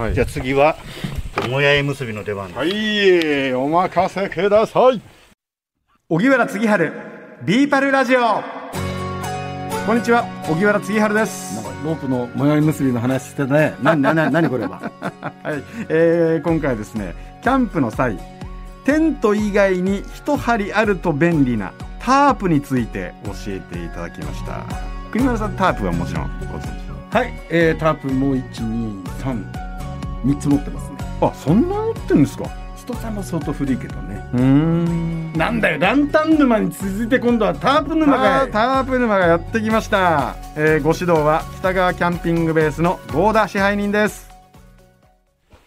はい。じゃあ次はもやい結びの出番です、はいお任せください。荻原次春ビーパルラジオ。こんにちは荻原次春です。なんかロープのもやい結びの話してね。な、な、な、なにこれは？はい、えー今回はですねキャンプの際テント以外に一針あると便利なタープについて教えていただきました。国丸さんタープはもちろんご存知はい、えー、タープもう1、2、3、3つ持ってますね。あそんな持ってるんですか？一つは相当古いけどね。うーん。なんだよ、ランタン沼に続いて今度はタープ沼タかータープ沼がやってきました、えーご指導は北川キャンピングベースの合田支配人です。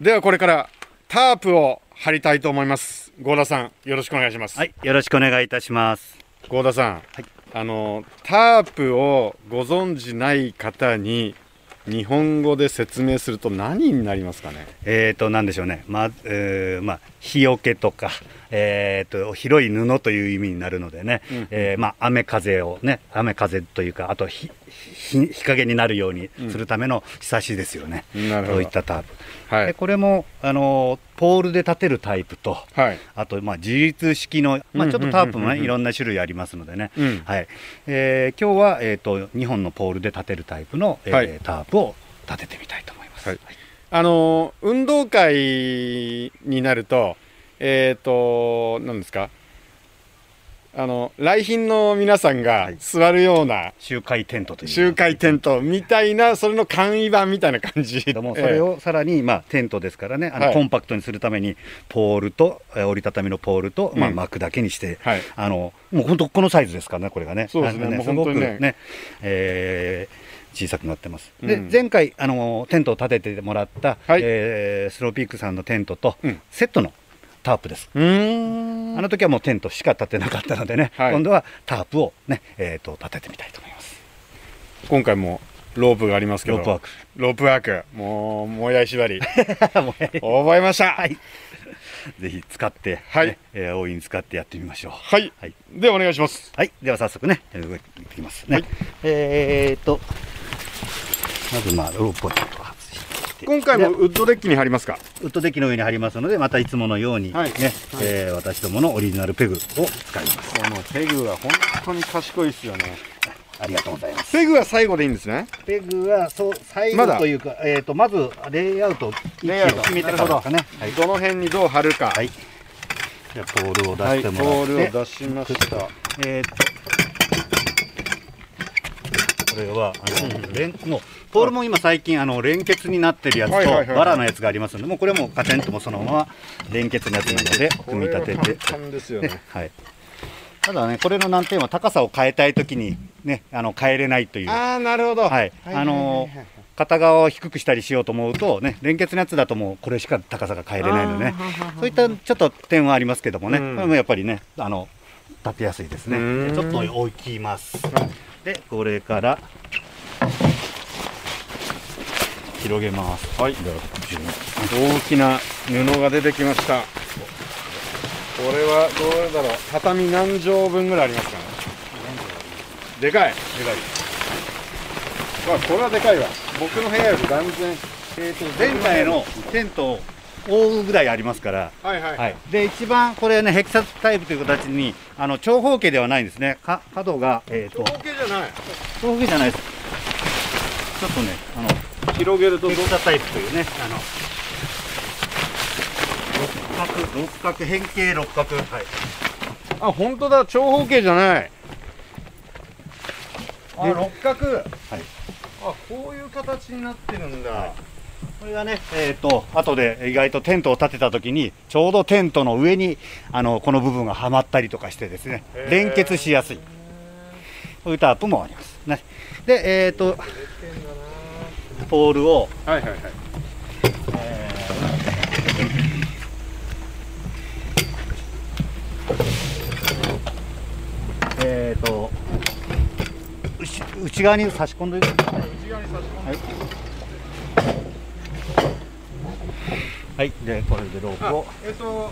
ではこれからタープを張りたいと思います。合田さんよろしくお願いします。はいよろしくお願いいたします。合田さん、あのタープをご存じない方に日本語で説明すると何になりますかね？えーとなんでしょうね。ま、えーまあ日よけとかえーと広い布という意味になるのでね、うんえーまあ雨風をね雨風というかあと日日日陰になるようにするためのひさしですよね、なるほど。そういったタープ、はい。でこれもあのポールで立てるタイプとはい。あと、まあ、自立式の、まあ、ちょっとタープもね、いろんな種類ありますのでね、うん。はい。えー今日は、えー、と2本のポールで立てるタイプの、えーはい。タープを立ててみたいと思います。はい。あの運動会になるとえっ、と何ですか？あの来賓の皆さんがい。座るような周回テントという。周回テントみたいなそれの簡易版みたいな感じ。けどもそれをさらに、まあ、テントですからね。あの、はい。コンパクトにするためにポールとえー折りたたみのポールと、まあ、うん。巻くだけにして、はい。あのもう本当このサイズですからねこれがね。そうですね。なんかもう本当にね。すごくね、えー小さくなってます、でうん。前回あのテントを立ててもらった、はい。えースローピークさんのテントと、うん。セットのタープですうーんあの時はもうテントしか立てなかったのでね、はい今度はタープをね、えー、と立ててみたいと思います。今回もロープがありますけどロープワーク。ロープワークもうもやい縛り 覚えましたはい。ぜひ使って、はいねえー大いに使ってやってみましょう。はい、はい。でお願いしますはい、では早速ね、えー動いていきますね。はいえーと、まずまあロープをちょ。今回もウッドデッキに貼りますか？ウッドデッキの上に貼りますので、またいつものようにね、はい。えー私どものオリジナルペグを使います。このペグは本当に賢いですよね。ありがとうございます。ペグは最後でいいんですね？ペグはそう最後というか、えーとまずレイアウトレイアウト。決めてからですかね。はい。ど。の辺にどう貼るか。はい。じゃあポールを出はいしてもらボって、ールを出しました。えーっとこれはあの、連もうポールも今最近あの連結になってるやつとはいはいはいはい。バラのやつがありますのでもうこれもカチャンともそのまま連結のやつなので組み立てて。ですよね。ねはい。ただねこれの難点は高さを変えたいときにねあの変えれないという。ああなるほど。はい。あの片側を低くしたりしようと思うとね連結のやつだともうこれしか高さが変えれないのでね。そういったちょっと点はありますけどもね、やっぱりねあの立てやすいですね。うん。ちょっと置きますでこれから広げます。はい。大きな布が出てきました。これはどうだろう。畳何畳分ぐらいありますかね。でかい。でかい。わこれはでかいわ。僕の部屋より断然えーと前回のテントを覆うぐらいありますから。はいはい、はい、で一番これねヘキサスタイプという形にあの長方形ではないんですね。か角が、えー、と。長方形じゃない。長方形じゃないです。ちょっとねあの広げるとヘキサタイプというねあの六角六角変形六角。はい。あ本当だ。長方形じゃない。あで六角。はい。あこういう形になってるんだ、これがねえっ、と後で意外とテントを建てた時にちょうどテントの上にあのこの部分がはまったりとかしてですね連結しやすい。こういうタープもあります。ね。でえっ、とポールをはいはいはいえっ、と内内側に差し込んでいく内側に差し込んはい。はい、で、これでロープを。えっと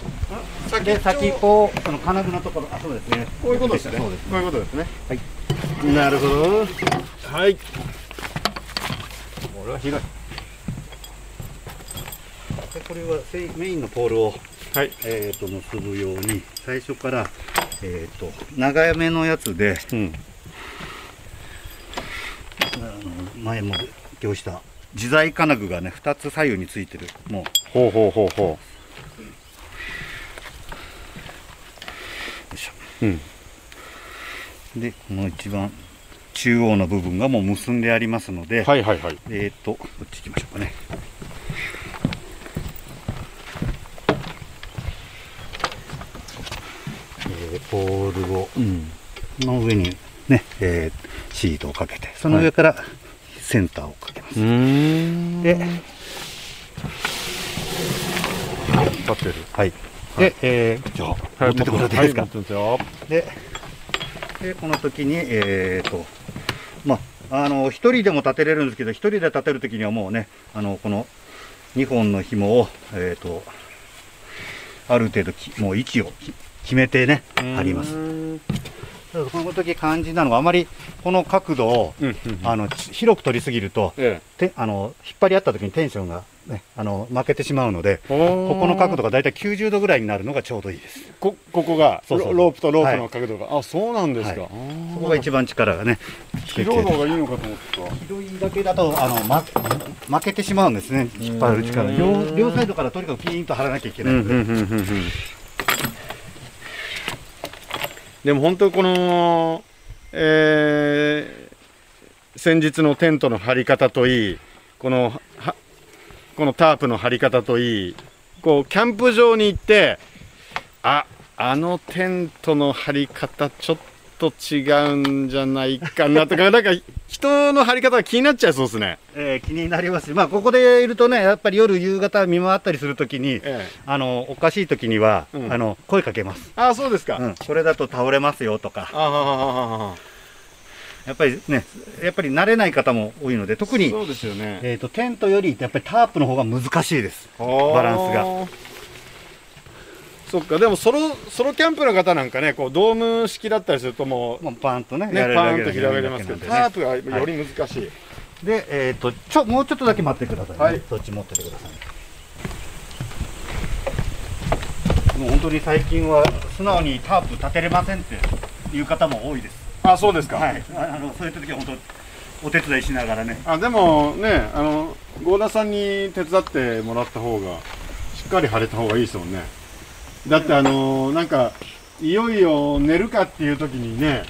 先で、先っぽを、その金具のところ、あ、そうですね。こういうことですねそうです。こういうことですねはい。なるほどはいこれは広いでこれはセイメインのポールを、はいえー、と結ぶように最初から、えー、と長めのやつでうんあの前も今日した自在金具がね2つ左右についてる。もう。ほうほうほうほよいしょ。ううん。でこの一番中央の部分がもう結んでありますので、はいはいはい。えっ、とこっち行きましょうかね。えーポールを、の上にね、えーシートをかけて。その上からセンターをかけます、うん。で、立ってる。はい。で、えーじゃあ、持っててもらっていいですか、はいででこの時にえっ、とまああの一人でも立てれるんですけど一人で立てる時にはもうねあのこの2本の紐をえっ、とある程度きもう位置をき決めてね貼りますこの時肝心なのはあまりこの角度をうんあのち広く取りすぎるとえてあの引っ張り合った時にテンションが、ね、あの負けてしまうのでえこここの角度がだいたい90度ぐらいになるのがちょうどいいです。こここがロロープとロープの角度が、あそうなんですか、はあー。そこが一番力がね広い方がいいのかと思ってた。広いだけだとあの、ま、負けてしまうんですね。引っ張る力両両サイドからとにかくピーンと張らなきゃいけないので、でも本当この、えー先日のテントの張り方といいこのこのタープの張り方といいこうキャンプ場に行ってああのテントの張り方ちょっとと違うんじゃないかなとか なんか人の張り方が気になっちゃいそうですね。えー気になりますしまあここでいるとねやっぱり夜夕方見回ったりするときにええ、あのおかしいときには、うん。あの声かけます、あそうですか。うん、これだと倒れますよとか。ああやっぱりねやっぱり慣れない方も多いので特に、そうですよね。えー、とテントよりやっぱりタープの方が難しいです。バランスががそっか。でもソロソロキャンプの方なんかねこうドーム式だったりするともうもうパーンとねねパーンと広げれますけど、ね。タープがより難しい、で、えー、とちょもうちょっとだけ待ってください、ね。はい。そっち持っててくださいもう本当に最近は素直にタープ立てれませんっていう方も多いです。あそうですか、はい。ああのそういう時は本当お手伝いしながらね。あでもねあの合田さんに手伝ってもらった方がしっかり晴れた方がいいですもんねだってあのなんかいよいよ寝るかっていう時にね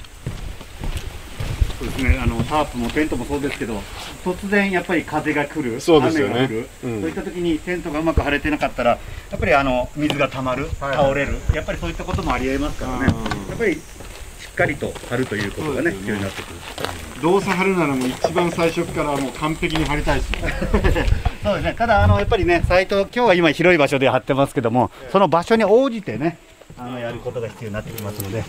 そうですねあのタープもテントもそうですけど突然やっぱり風が来るそうですよね。雨が降る、うん。そういった時にテントがうまく張れてなかったらやっぱりあの水が溜まる、はい倒れる。やっぱりそういったこともありえますからね。うん。やっぱりしっかりと張るということがね必要になってくる。どうせ張るならもう一番最初からもう完璧に張りたいですね そうですね。ただあのやっぱりねサイト今日は今広い場所で張ってますけどもその場所に応じてねあのやることが必要になってきますので、地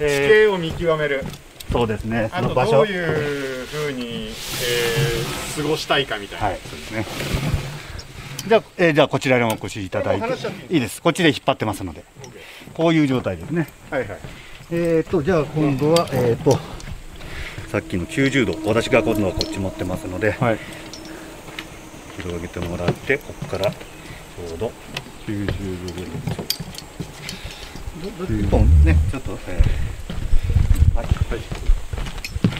え形を見極める。ーそうですね。あとその場所。どういうふうに、えー過ごしたいかみたいな、はい、そうですね。じゃあ、えーじゃあこちらにお越しいただいてい。いです。こっちで引っ張ってますので、こういう状態ですね。はいはい。えーとじゃあ今度はえーとさっきの90度、私が今度はこっち持ってますので、はい広げてもらってここからちょうど。90度。一本ねちょっと、えー。はい。はい。も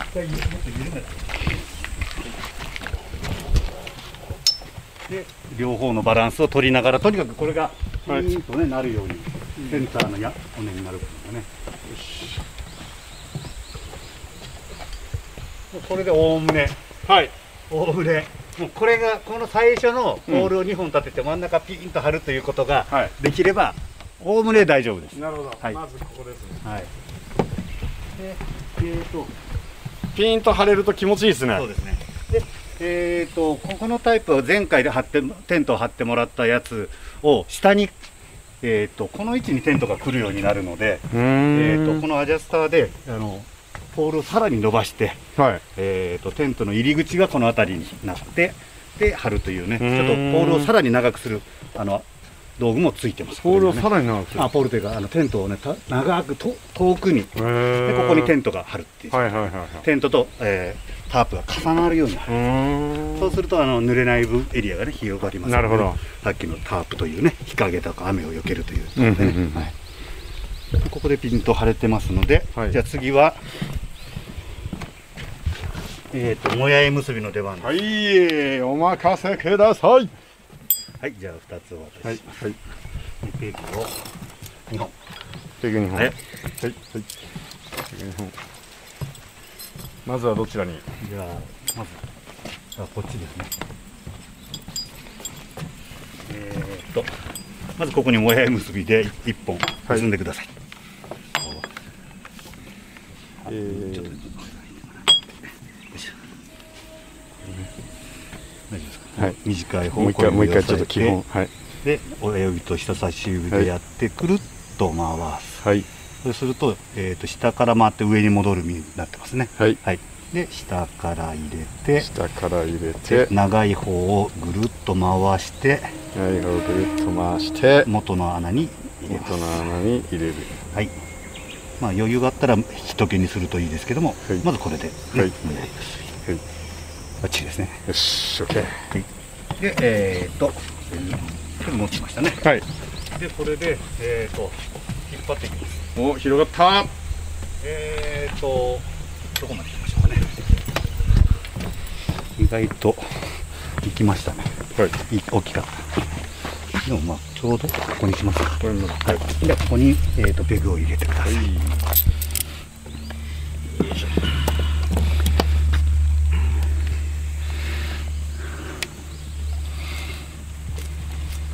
っと緩めてで両方のバランスを取りながらとにかくこれがピーンと、ねなるようにセンターのや骨になることがね。もうこれでおおむね。はい。おおむねもうこれがこの最初のポールを2本立てて真ん中ピーンと張るということがはい。できればおおむね大丈夫です。なるほど、はい。まずここですね。はい。でえーとピーンと張れると気持ちいいですね。そうですね。で、えっ、と、ここのタイプは前回で貼って、テントを張ってもらったやつを下に、えっ、と、この位置にテントが来るようになるので、うえっ、ーんと、このアジャスターで、あの、ポールをさらに伸ばして、はい。えっ、と、テントの入り口がこの辺りになって、で、貼るというね、ちょっとポールをさらに長くする、あの、道具もついてます。ポールをさらに長くする。あポールというかあのテントをねた長くと遠くにでここにテントが張るっていう、はいはいはいはい。テントと、えータープが重なるように張うる、そうするとあの濡れない分エリアがね広がりますのでなるほど。さっきのタープというね日陰とか雨を避けるというね、うんうんうん。はい、ここでピンと張れてますので、はい。じゃあ次はえっ、ともやい結びの出番です。はいお任せください。はい、じゃあ2つお渡はいしします。はいペグを2本。ペグ2本。ははいいはい。ペグ2本。まずはどちらに？じゃあ、まず、あこっちですね。えーっと、まずここにもやい結びで1本結んでください。えー。ちょっとよいしょ大丈夫ですか、はい短い方もう一回もう一回ちょっと基本をはい。で親指と人差し指でやってくるっと回す、はい。そうすると,、えー、と下から回って上に戻る身になってますね。はい。はい、で下から入れて下から入れでて長い方をぐるっと回してはいぐるっと回して。元の穴に入れます。元の穴に入れる。はいまあ余裕があったら人気にするといいですけども、はい。まずこれで、ねはい。もやい結びはい。バッチリですね。よし OK でえー、っとこれ持ちましたね。はい。でこれでえー、っと引っ張っていきます。お広がった。えー、っとどこまで行きましょうかね。意外と行きましたね。はい。い大きかったでもまあちょうどここにします。かこれもはい。でここに、えー、とペグを入れてください、は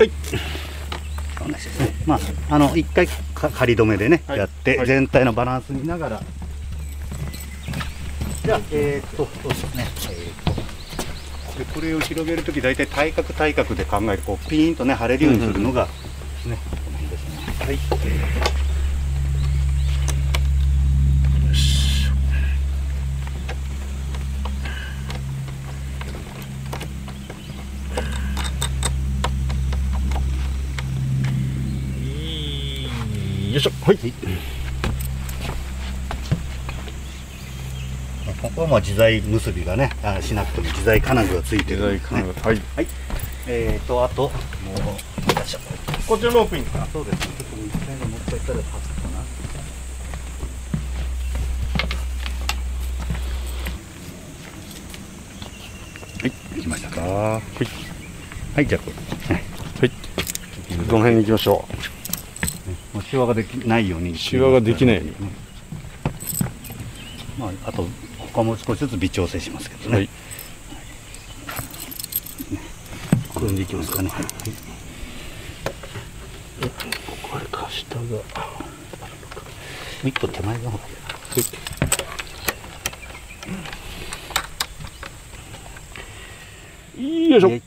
い。同じですねまああの一回か仮止めでね、はい。やって、はい。全体のバランス見ながら。じゃあえー、っとそうですねでこれを広げるとき大体対角対角で考えてこうピーンとね張れるようにするのがですね、この辺ですね。はい。よいしょ。はいここはまあ自在結びがねあしなくても自在金具がついてる。んですねはい。はい。えーとあともうよいしょこっちのロープいいんですか？そうです。ねちょっと一回持っていったら立つかな。はい。できましたか。はい。はいじゃあこれ。はい。はいどの辺に行きましょもうシワができないように。シワができないように。まああと他も少しずつ微調整しますけどね、はい。組んでいきますかね、はい、これか下が。一個手前の方がいいよいしょ。はい。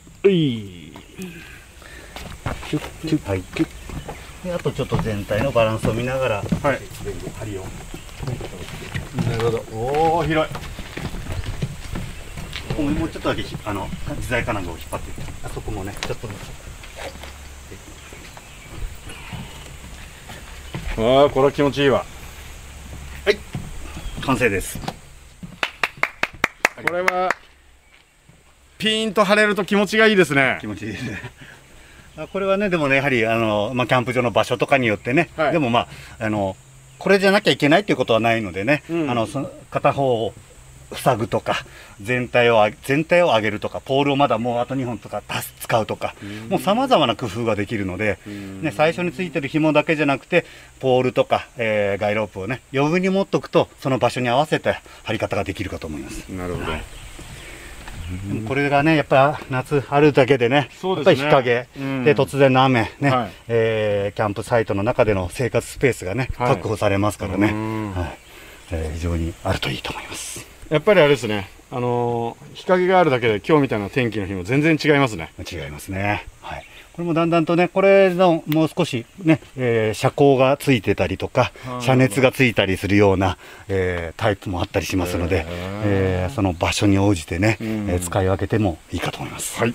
はい。あとちょっと全体のバランスを見ながら。はい。針をなるほど。おお広い。ここももうちょっとだけひあの自在金具を引っ張って。あそこもねちょっとああこれは気持ちいいわ。完成です。これはピーンと張れると気持ちがいいですね。気持ちいいですね。あこれはねでもねやはりあの、まあ、キャンプ場の場所とかによってね、はい。でもまああのこれじゃなきゃいけないっていうことはないのでね、うん。あのその片方を塞ぐとか全体をあ全体を上げるとかポールをまだもうあと2本とか使うとか、もうさまざまな工夫ができるので、ね、最初についてる紐だけじゃなくてポールとか、えーガイロープをね余分に持っとくとその場所に合わせて張り方ができるかと思います。なるほどでもこれがね、やっぱり夏あるだけでね、そうですね。やっぱり日陰、うん。で突然の雨、ねはい。えーキャンプサイトの中での生活スペースがね、はい。確保されますからね、うん。はい。えー非常にあるといいと思います。やっぱりあれですね。あのー日陰があるだけで今日みたいな天気の日も全然違いますね。違いますね。はい。これもだんだんとね、これのもう少しね、えー遮光がついてたりとかはい、遮熱がついたりするような、えータイプもあったりしますので、えーその場所に応じてね、うん。えー使い分けてもいいかと思います。はい。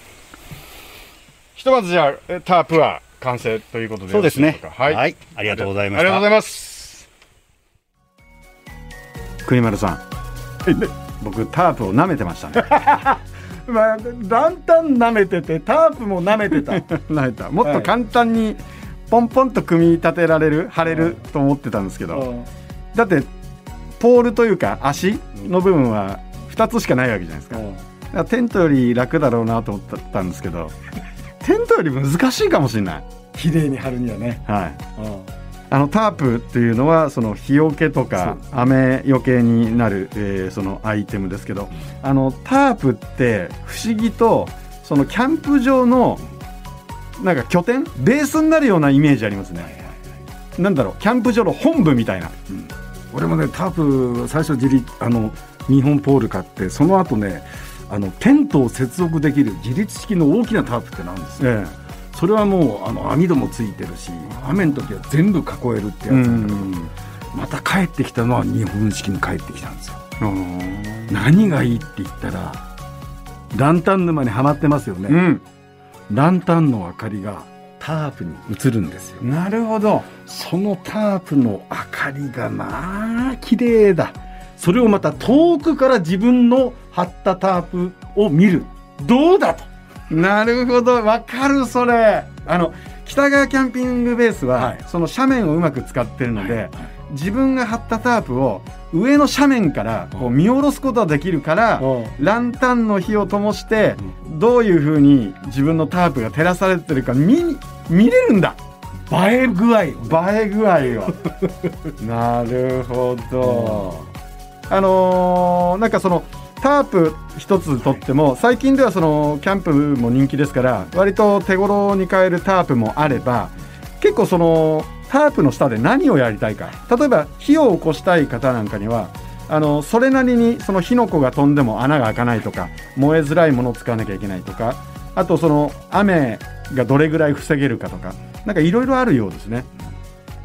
ひとまずじゃあえタープは完成ということでそうですね。はい、はい。ありがとうございました。ありがとうございます。国丸さん。僕タープを舐めてましたね まあだんだん舐めててタープも舐めてた。舐めた。もっと簡単にポンポンと組み立てられる貼れると思ってたんですけど、うん。だってポールというか足の部分は2つしかないわけじゃないですか,、だからテントより楽だろうなと思ったんですけど。テントより難しいかもしれない、綺麗に貼るにはね、はい、うんあのタープっていうのはその日よけとか雨よけになる、えーそのアイテムですけどあのタープって不思議とそのキャンプ場のなんか拠点ベースになるようなイメージありますね。なんだろうキャンプ場の本部みたいな。俺もねタープ最初自立あの日本ポール買ってその後ねあのテントを接続できる自立式の大きなタープってなんですよ。えそれはもうあの網戸もついてるし雨の時は全部囲えるってやつえなんだけど、また帰ってきたのは日本式に帰ってきたんですよ。うん何がいいって言ったらランタン沼にはまってますよね、うん、ランタンの明かりがタープに映るんですよ。なるほど。そのタープの明かりがまあ綺麗だ。それをまた遠くから自分の張ったタープを見る。どうだとなるほどわかるそれ。あの北川キャンピングベースは、はい。その斜面をうまく使ってるので、自分が張ったタープを上の斜面からこう見下ろすことができるから、ランタンの火を灯して、どういうふうに自分のタープが照らされてるか見に見れるんだ。映え具合を映え具合を。なるほど、あのーなんかそのタープ一つとっても最近ではそのキャンプも人気ですから割と手頃に買えるタープもあれば結構そのタープの下で何をやりたいか。例えば火を起こしたい方なんかにはあのそれなりにその火の粉が飛んでも穴が開かないとか燃えづらいものを使わなきゃいけないとかあとその雨がどれぐらい防げるかとかなんかいろいろあるようですね。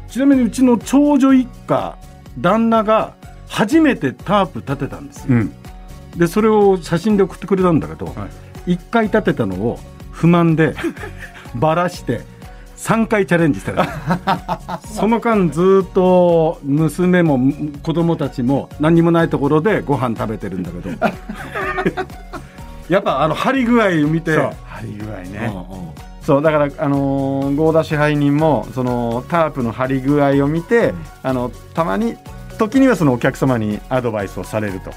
ちなみにうちの長女一家旦那が初めてタープ立てたんですよ。うんでそれを写真で送ってくれたんだけど、一1回立てたのを不満で ばらして3回チャレンジしたら その間ずっと娘も子供たちも何にもないところでご飯食べてるんだけど。やっぱあの張り具合を見て張り具合ね、うんうん。そうだから、あのー合田支配人もそのタープの張り具合を見て、あのたまに時にはそのお客様にアドバイスをされると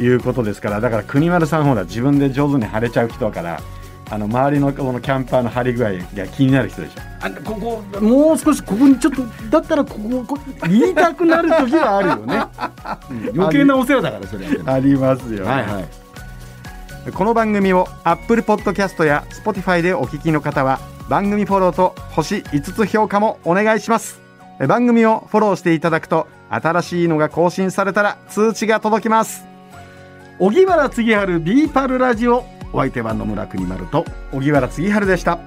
いうことですからだから国丸さんほら自分で上手に張れちゃう人だからあの周りのこのキャンパーの張り具合が気になる人でしょ。あここもう少しここにちょっとだったらこここ言いたくなる時はあるよね、うん。余計なお世話だからそれはありますよ、はいはい。この番組を Apple Podcast や Spotify でお聞きの方は番組フォローと星5つ評価もお願いします。え番組をフォローしていただくと新しいのが更新されたら通知が届きます荻原次春ビーパルラジオ。お相手は野村国丸と荻原次春でした。